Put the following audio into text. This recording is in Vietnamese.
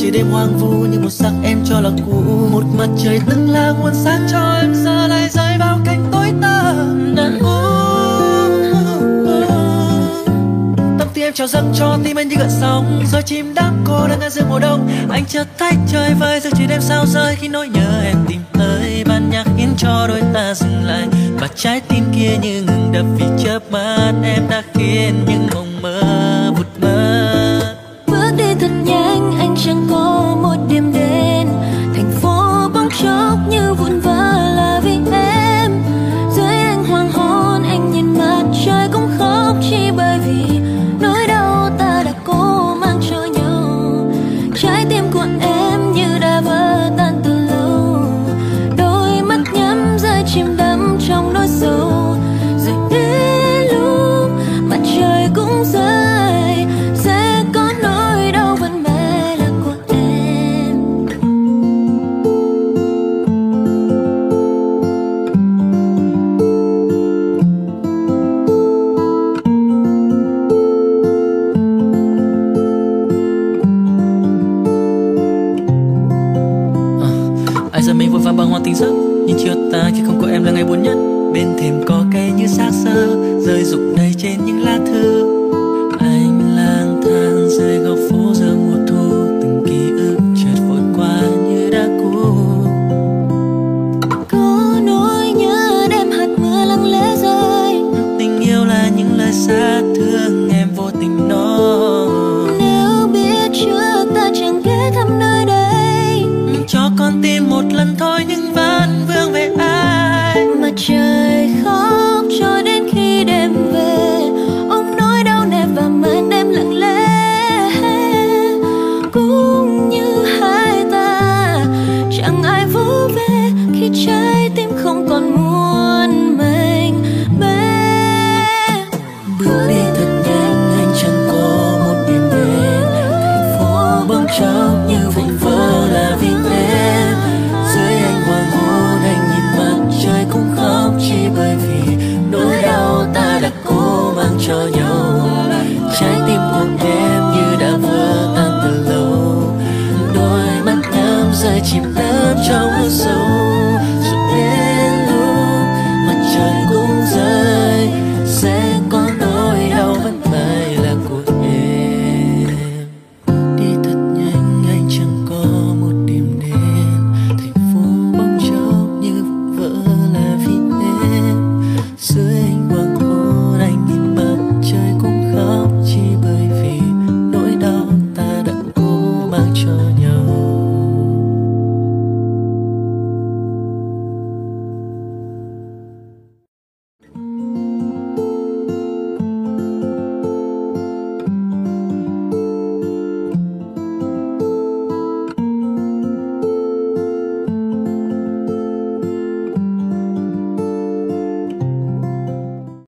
trời đêm hoang vu như một sắc em cho là cũ. Một mặt trời từng là nguồn sáng cho em, giờ lại rơi vào cánh tối tăm. Đàn u tâm tim em trào dâng cho tim anh như gợn sóng. Rồi chim đám cô đang ngang giữa mùa đông. Anh chợt thấy trời vơi giữa trời đêm sao rơi khi nỗi nhớ em tìm tới. Ban nhạc khiến cho đôi ta dừng lại. Và trái tim kia như ngừng đập vì chớp mắt em đã khiến những mộng mơ vụt mơ trái tim của em. Ai giờ mình vội vàng bằng hoa tình giấc? Nhưng chiều ta khi không có em là ngày buồn nhất. Bên thềm có cây như xác sơ, rơi rụng đầy trên những lá thư. chìm đắm trong sâu